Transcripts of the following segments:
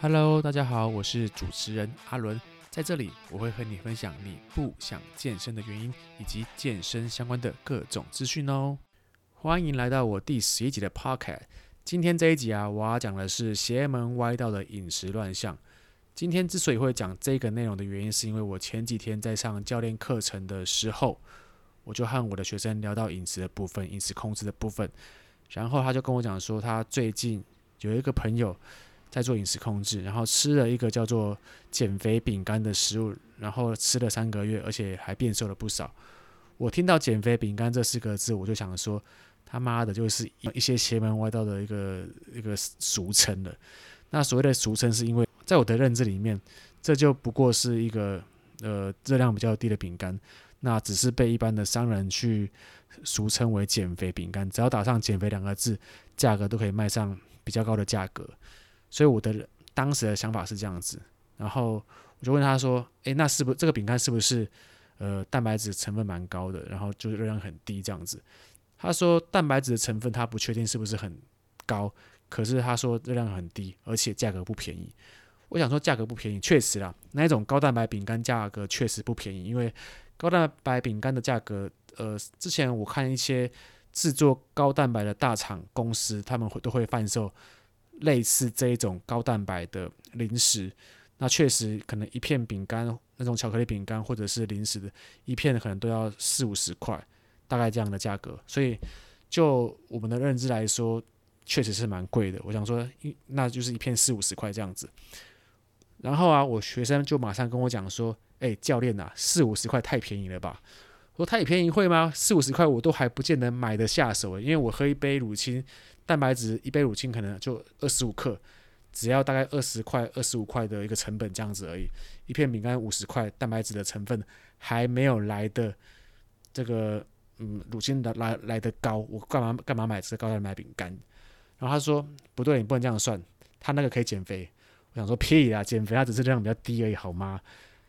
Hello，大家好，我是主持人阿伦，在这里我会和你分享你不想健身的原因，以及健身相关的各种资讯哦。欢迎来到我第十一集的 Podcast。今天这一集啊，我要讲的是邪门歪道的饮食乱象。今天之所以会讲这个内容的原因，是因为我前几天在上教练课程的时候，我就和我的学生聊到饮食的部分，饮食控制的部分，然后他就跟我讲说，他最近有一个朋友。在做饮食控制，然后吃了一个叫做减肥饼干的食物，然后吃了三个月，而且还变瘦了不少。我听到减肥饼干这四个字，我就想说，他妈的，就是一些邪门歪道的一个一个俗称了。那所谓的俗称，是因为在我的认知里面，这就不过是一个呃热量比较低的饼干，那只是被一般的商人去俗称为减肥饼干，只要打上减肥两个字，价格都可以卖上比较高的价格。所以我的当时的想法是这样子，然后我就问他说：“诶，那是不是这个饼干是不是呃蛋白质成分蛮高的，然后就是热量很低这样子？”他说：“蛋白质的成分他不确定是不是很高，可是他说热量很低，而且价格不便宜。”我想说价格不便宜，确实啦，那一种高蛋白饼干价格确实不便宜，因为高蛋白饼干的价格，呃，之前我看一些制作高蛋白的大厂公司，他们会都会贩售。类似这一种高蛋白的零食，那确实可能一片饼干，那种巧克力饼干或者是零食的一片，可能都要四五十块，大概这样的价格。所以就我们的认知来说，确实是蛮贵的。我想说，那就是一片四五十块这样子。然后啊，我学生就马上跟我讲说：“哎，教练呐，四五十块太便宜了吧？”我说：“太便宜会吗？四五十块我都还不见得买得下手，因为我喝一杯乳清。”蛋白质一杯乳清可能就二十五克，只要大概二十块、二十五块的一个成本这样子而已。一片饼干五十块，蛋白质的成分还没有来的这个嗯乳清的来来的高，我干嘛干嘛买这个高蛋白饼干？然后他说不对，你不能这样算，他那个可以减肥。我想说屁啦，减肥它只是热量比较低而已，好吗？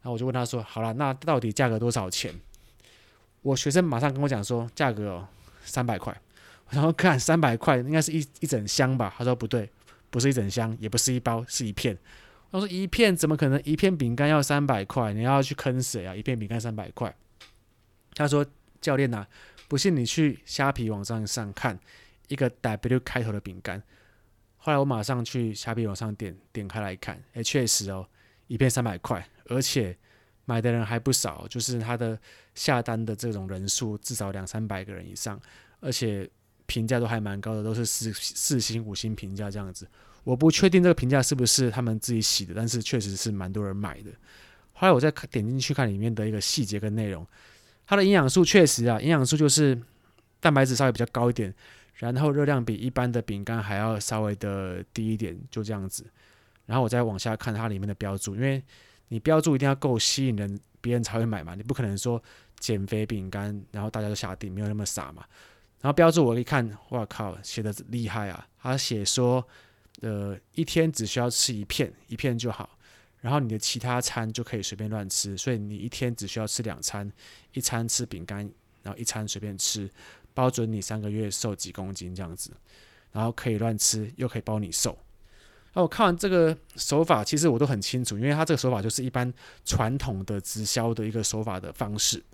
然后我就问他说，好了，那到底价格多少钱？我学生马上跟我讲说，价格哦三百块。然后看三百块，应该是一一整箱吧？他说不对，不是一整箱，也不是一包，是一片。我说一片怎么可能？一片饼干要三百块？你要去坑谁啊？一片饼干三百块？他说教练呐，不信你去虾皮网站上看一个 W 开头的饼干。后来我马上去虾皮网上点点开来看，哎，确实哦，一片三百块，而且买的人还不少，就是他的下单的这种人数至少两三百个人以上，而且。评价都还蛮高的，都是四四星、五星评价这样子。我不确定这个评价是不是他们自己写的，但是确实是蛮多人买的。后来我再点进去看里面的一个细节跟内容，它的营养素确实啊，营养素就是蛋白质稍微比较高一点，然后热量比一般的饼干还要稍微的低一点，就这样子。然后我再往下看它里面的标注，因为你标注一定要够吸引人，别人才会买嘛。你不可能说减肥饼干，然后大家都下定，没有那么傻嘛。然后标注我一看，哇靠，写的厉害啊！他写说，呃，一天只需要吃一片，一片就好。然后你的其他餐就可以随便乱吃，所以你一天只需要吃两餐，一餐吃饼干，然后一餐随便吃，包准你三个月瘦几公斤这样子。然后可以乱吃，又可以包你瘦。那我看完这个手法，其实我都很清楚，因为他这个手法就是一般传统的直销的一个手法的方式。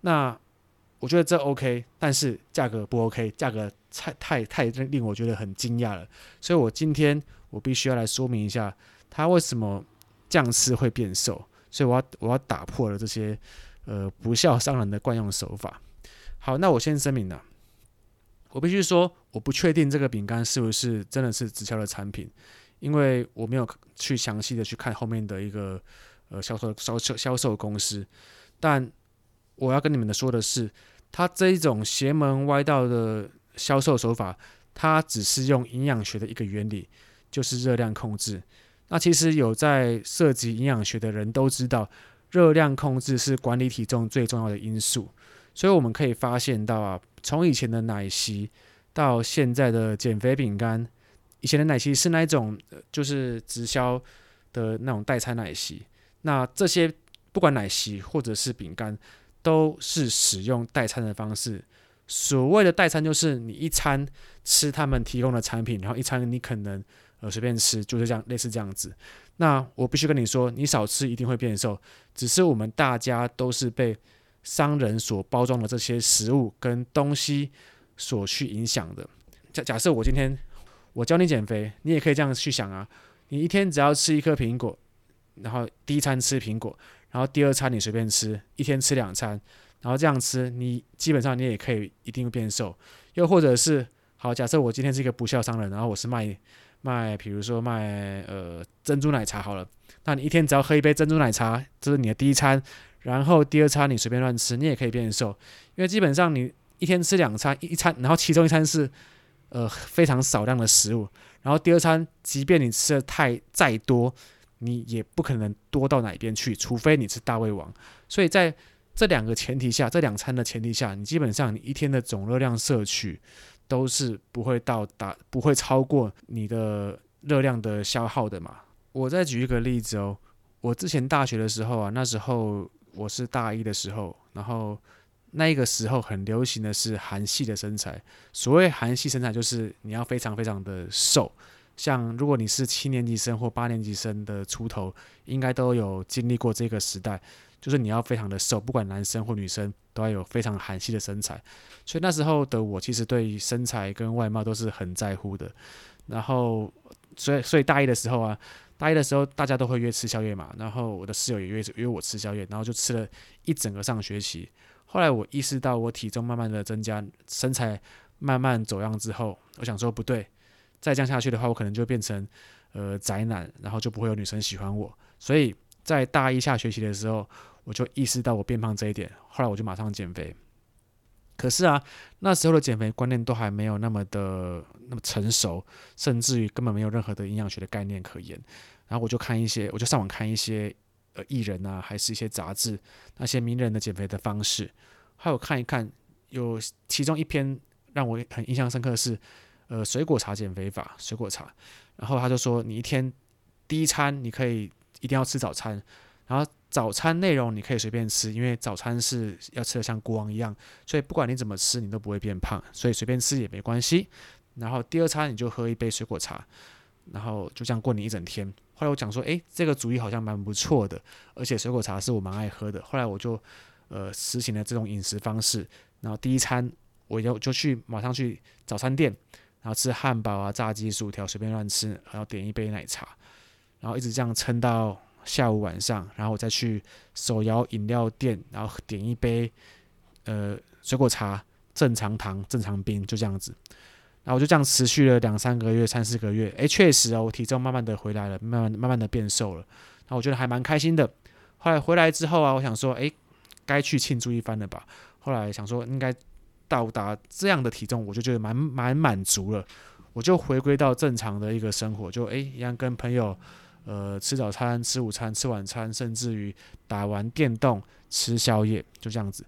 那我觉得这 OK，但是价格不 OK，价格太太太令我觉得很惊讶了。所以我今天我必须要来说明一下，他为什么这样吃会变瘦。所以我要我要打破了这些呃不孝商人的惯用手法。好，那我先声明了，我必须说，我不确定这个饼干是不是真的是直销的产品，因为我没有去详细的去看后面的一个呃销售销售销售公司，但我要跟你们的说的是。他这一种邪门歪道的销售手法，它只是用营养学的一个原理，就是热量控制。那其实有在涉及营养学的人都知道，热量控制是管理体重最重要的因素。所以我们可以发现到啊，从以前的奶昔到现在的减肥饼干，以前的奶昔是那种就是直销的那种代餐奶昔，那这些不管奶昔或者是饼干。都是使用代餐的方式。所谓的代餐，就是你一餐吃他们提供的产品，然后一餐你可能呃随便吃，就是这样类似这样子。那我必须跟你说，你少吃一定会变瘦，只是我们大家都是被商人所包装的这些食物跟东西所去影响的。假假设我今天我教你减肥，你也可以这样去想啊，你一天只要吃一颗苹果，然后第一餐吃苹果，然后第二餐你随便吃，一天吃两餐，然后这样吃，你基本上你也可以一定变瘦。又或者是好，假设我今天是一个不孝商人，然后我是卖卖，比如说卖呃珍珠奶茶好了，那你一天只要喝一杯珍珠奶茶，这是你的第一餐，然后第二餐你随便乱吃，你也可以变瘦，因为基本上你一天吃两餐，一餐，然后其中一餐是呃非常少量的食物，然后第二餐即便你吃的太再多，你也不可能多到哪边去，除非你是大胃王，所以在这两个前提下，这两餐的前提下，你基本上你一天的总热量摄取都是不会到达，不会超过你的热量的消耗的嘛。我再举一个例子哦，我之前大学的时候啊，那时候我是大一的时候，然后那个时候很流行的是韩系的身材。所谓韩系身材，就是你要非常非常的瘦。像如果你是七年级生或八年级生的出头，应该都有经历过这个时代。就是你要非常的瘦，不管男生或女生都要有非常韩系的身材。所以那时候的我其实对身材跟外貌都是很在乎的。然后，所以所以大一的时候啊，大一的时候大家都会约吃宵夜嘛。然后我的室友也约约我吃宵夜，然后就吃了一整个上学期。后来我意识到我体重慢慢的增加，身材慢慢走样之后，我想说不对，再降下去的话，我可能就变成呃宅男，然后就不会有女生喜欢我。所以在大一下学期的时候。我就意识到我变胖这一点，后来我就马上减肥。可是啊，那时候的减肥观念都还没有那么的那么成熟，甚至于根本没有任何的营养学的概念可言。然后我就看一些，我就上网看一些呃艺人啊，还是一些杂志，那些名人的减肥的方式。还有看一看，有其中一篇让我很印象深刻的是，呃，水果茶减肥法，水果茶。然后他就说，你一天第一餐你可以一定要吃早餐，然后。早餐内容你可以随便吃，因为早餐是要吃的像国王一样，所以不管你怎么吃，你都不会变胖，所以随便吃也没关系。然后第二餐你就喝一杯水果茶，然后就这样过你一整天。后来我讲说，诶，这个主意好像蛮不错的，而且水果茶是我蛮爱喝的。后来我就呃实行了这种饮食方式，然后第一餐我就就去马上去早餐店，然后吃汉堡啊、炸鸡、薯条，随便乱吃，然后点一杯奶茶，然后一直这样撑到。下午晚上，然后我再去手摇饮料店，然后点一杯呃水果茶，正常糖、正常冰，就这样子。然后我就这样持续了两三个月、三四个月，诶，确实哦，我体重慢慢的回来了，慢慢慢慢的变瘦了。然后我觉得还蛮开心的。后来回来之后啊，我想说，诶，该去庆祝一番了吧。后来想说，应该到达这样的体重，我就觉得蛮蛮满足了。我就回归到正常的一个生活，就诶一样跟朋友。呃，吃早餐、吃午餐、吃晚餐，甚至于打完电动吃宵夜，就这样子，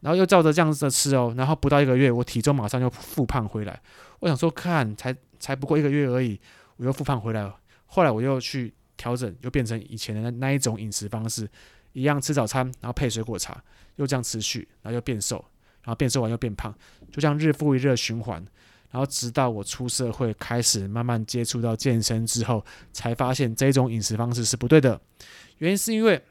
然后又照着这样子的吃哦，然后不到一个月，我体重马上又复胖回来。我想说，看才才不过一个月而已，我又复胖回来了。后来我又去调整，又变成以前的那那一种饮食方式，一样吃早餐，然后配水果茶，又这样持续，然后又变瘦，然后变瘦完又变胖，就像日复一日循环。然后直到我出社会，开始慢慢接触到健身之后，才发现这种饮食方式是不对的。原因是因为，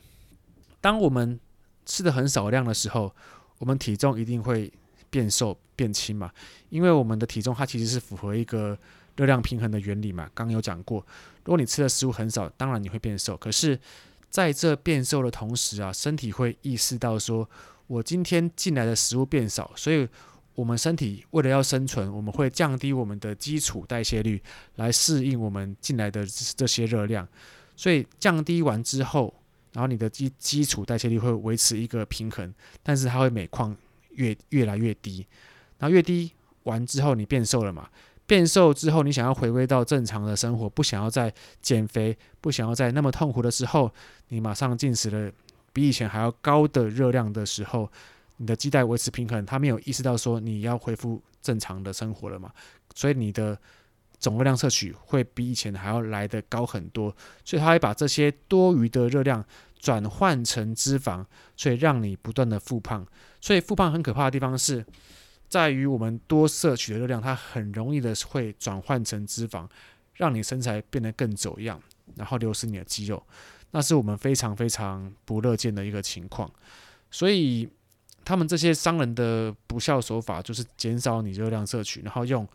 当我们吃的很少量的时候，我们体重一定会变瘦变轻嘛。因为我们的体重它其实是符合一个热量平衡的原理嘛。刚刚有讲过，如果你吃的食物很少，当然你会变瘦。可是在这变瘦的同时啊，身体会意识到说，我今天进来的食物变少，所以。我们身体为了要生存，我们会降低我们的基础代谢率来适应我们进来的这些热量。所以降低完之后，然后你的基基础代谢率会维持一个平衡，但是它会每况越越来越低。然后越低完之后，你变瘦了嘛？变瘦之后，你想要回归到正常的生活，不想要再减肥，不想要再那么痛苦的时候，你马上进食了比以前还要高的热量的时候。你的基代维持平衡，他没有意识到说你要恢复正常的生活了嘛？所以你的总热量摄取会比以前还要来得高很多，所以他会把这些多余的热量转换成脂肪，所以让你不断的复胖。所以复胖很可怕的地方是在于我们多摄取的热量，它很容易的会转换成脂肪，让你身材变得更走样，然后流失你的肌肉，那是我们非常非常不乐见的一个情况。所以，他们这些商人的不肖手法就是减少你热量摄取，然后用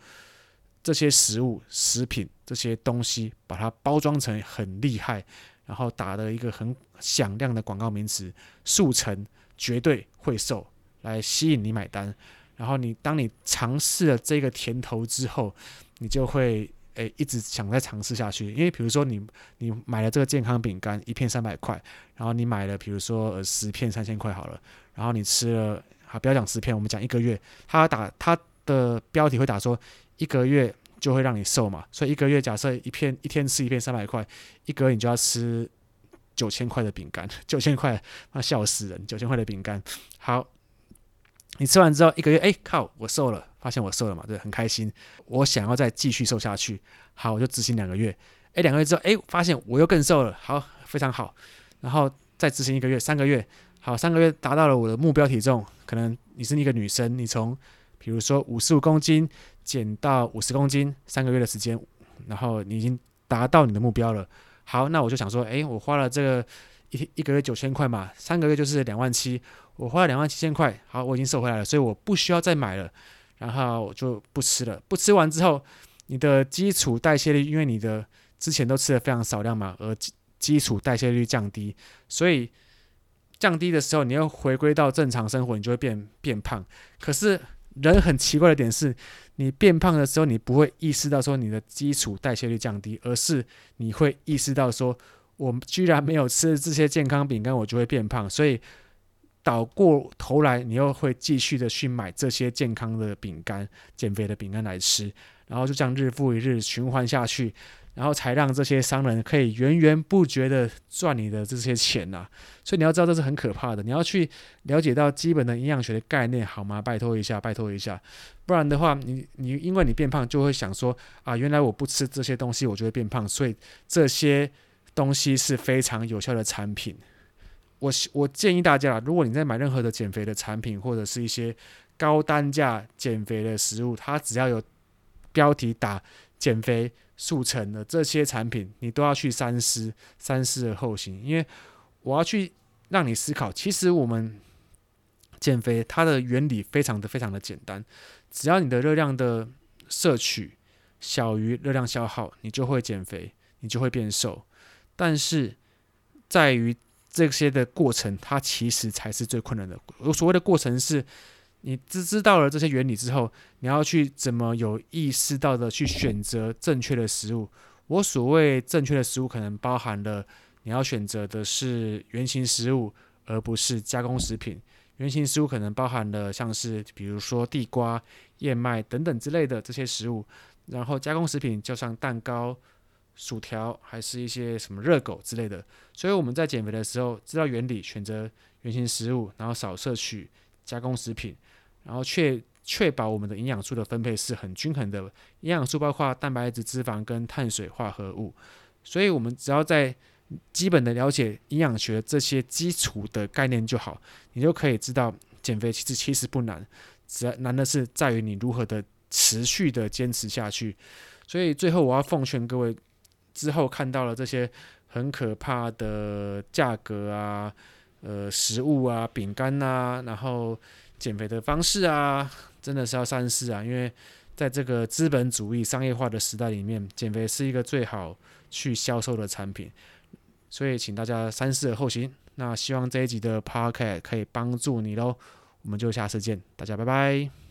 这些食物、食品这些东西把它包装成很厉害，然后打了一个很响亮的广告名词，速成绝对会瘦，来吸引你买单。然后你当你尝试了这个甜头之后，你就会诶一直想再尝试下去。因为比如说你你买了这个健康饼干，一片三百块，然后你买了比如说呃十片三千块好了，然后你吃了，好不要讲十片，我们讲一个月，他打他的标题会打说一个月就会让你瘦嘛，所以一个月假设一片一天吃一片三百块，一个月你就要吃九千块的饼干，九千块，那笑死人，九千块的饼干，好。你吃完之后一个月，哎靠，我瘦了，发现我瘦了嘛，对，很开心。我想要再继续瘦下去，好，我就执行两个月，哎，两个月之后，哎，发现我又更瘦了，好，非常好。然后再执行一个月，三个月，好，三个月达到了我的目标体重。可能你是一个女生，你从比如说五十五公斤减到五十公斤，三个月的时间，然后你已经达到你的目标了。好，那我就想说，哎，我花了这个一一个月九千块嘛，三个月就是两万七。我花了两万七千块，好，我已经瘦回来了，所以我不需要再买了，然后我就不吃了。不吃完之后，你的基础代谢率，因为你的之前都吃的非常少量嘛，而基础代谢率降低，所以降低的时候，你要回归到正常生活，你就会变变胖。可是人很奇怪的点是，你变胖的时候，你不会意识到说你的基础代谢率降低，而是你会意识到说，我居然没有吃这些健康饼干，我就会变胖，所以。倒过头来，你又会继续的去买这些健康的饼干、减肥的饼干来吃，然后就这样日复一日循环下去，然后才让这些商人可以源源不绝的赚你的这些钱呐、所以你要知道这是很可怕的，你要去了解到基本的营养学的概念，好吗？拜托一下，拜托一下，不然的话，你你因为你变胖，就会想说啊，原来我不吃这些东西，我就会变胖，所以这些东西是非常有效的产品。我我建议大家，如果你在买任何的减肥的产品，或者是一些高单价减肥的食物，它只要有标题打“减肥速成”的这些产品，你都要去三思，三思而后行。因为我要去让你思考，其实我们减肥它的原理非常的非常的简单，只要你的热量的摄取小于热量消耗，你就会减肥，你就会变瘦。但是在于这些的过程，它其实才是最困难的。我所谓的过程是，你知知道了这些原理之后，你要去怎么有意识到的去选择正确的食物。我所谓正确的食物，可能包含了你要选择的是原型食物，而不是加工食品。原型食物可能包含了像是比如说地瓜、燕麦等等之类的这些食物，然后加工食品就像蛋糕。薯条还是一些什么热狗之类的，所以我们在减肥的时候知道原理，选择原型食物，然后少摄取加工食品，然后确确保我们的营养素的分配是很均衡的。营养素包括蛋白质、脂肪跟碳水化合物，所以我们只要在基本的了解营养学这些基础的概念就好，你就可以知道减肥其实其实不难，只要难的是在于你如何的持续的坚持下去。所以最后我要奉劝各位。之后看到了这些很可怕的价格啊，呃，食物啊，饼干呐，然后减肥的方式啊，真的是要三思啊！因为在这个资本主义商业化的时代里面，减肥是一个最好去销售的产品，所以请大家三思而后行。那希望这一集的 Podcast 可以帮助你喽，我们就下次见，大家拜拜。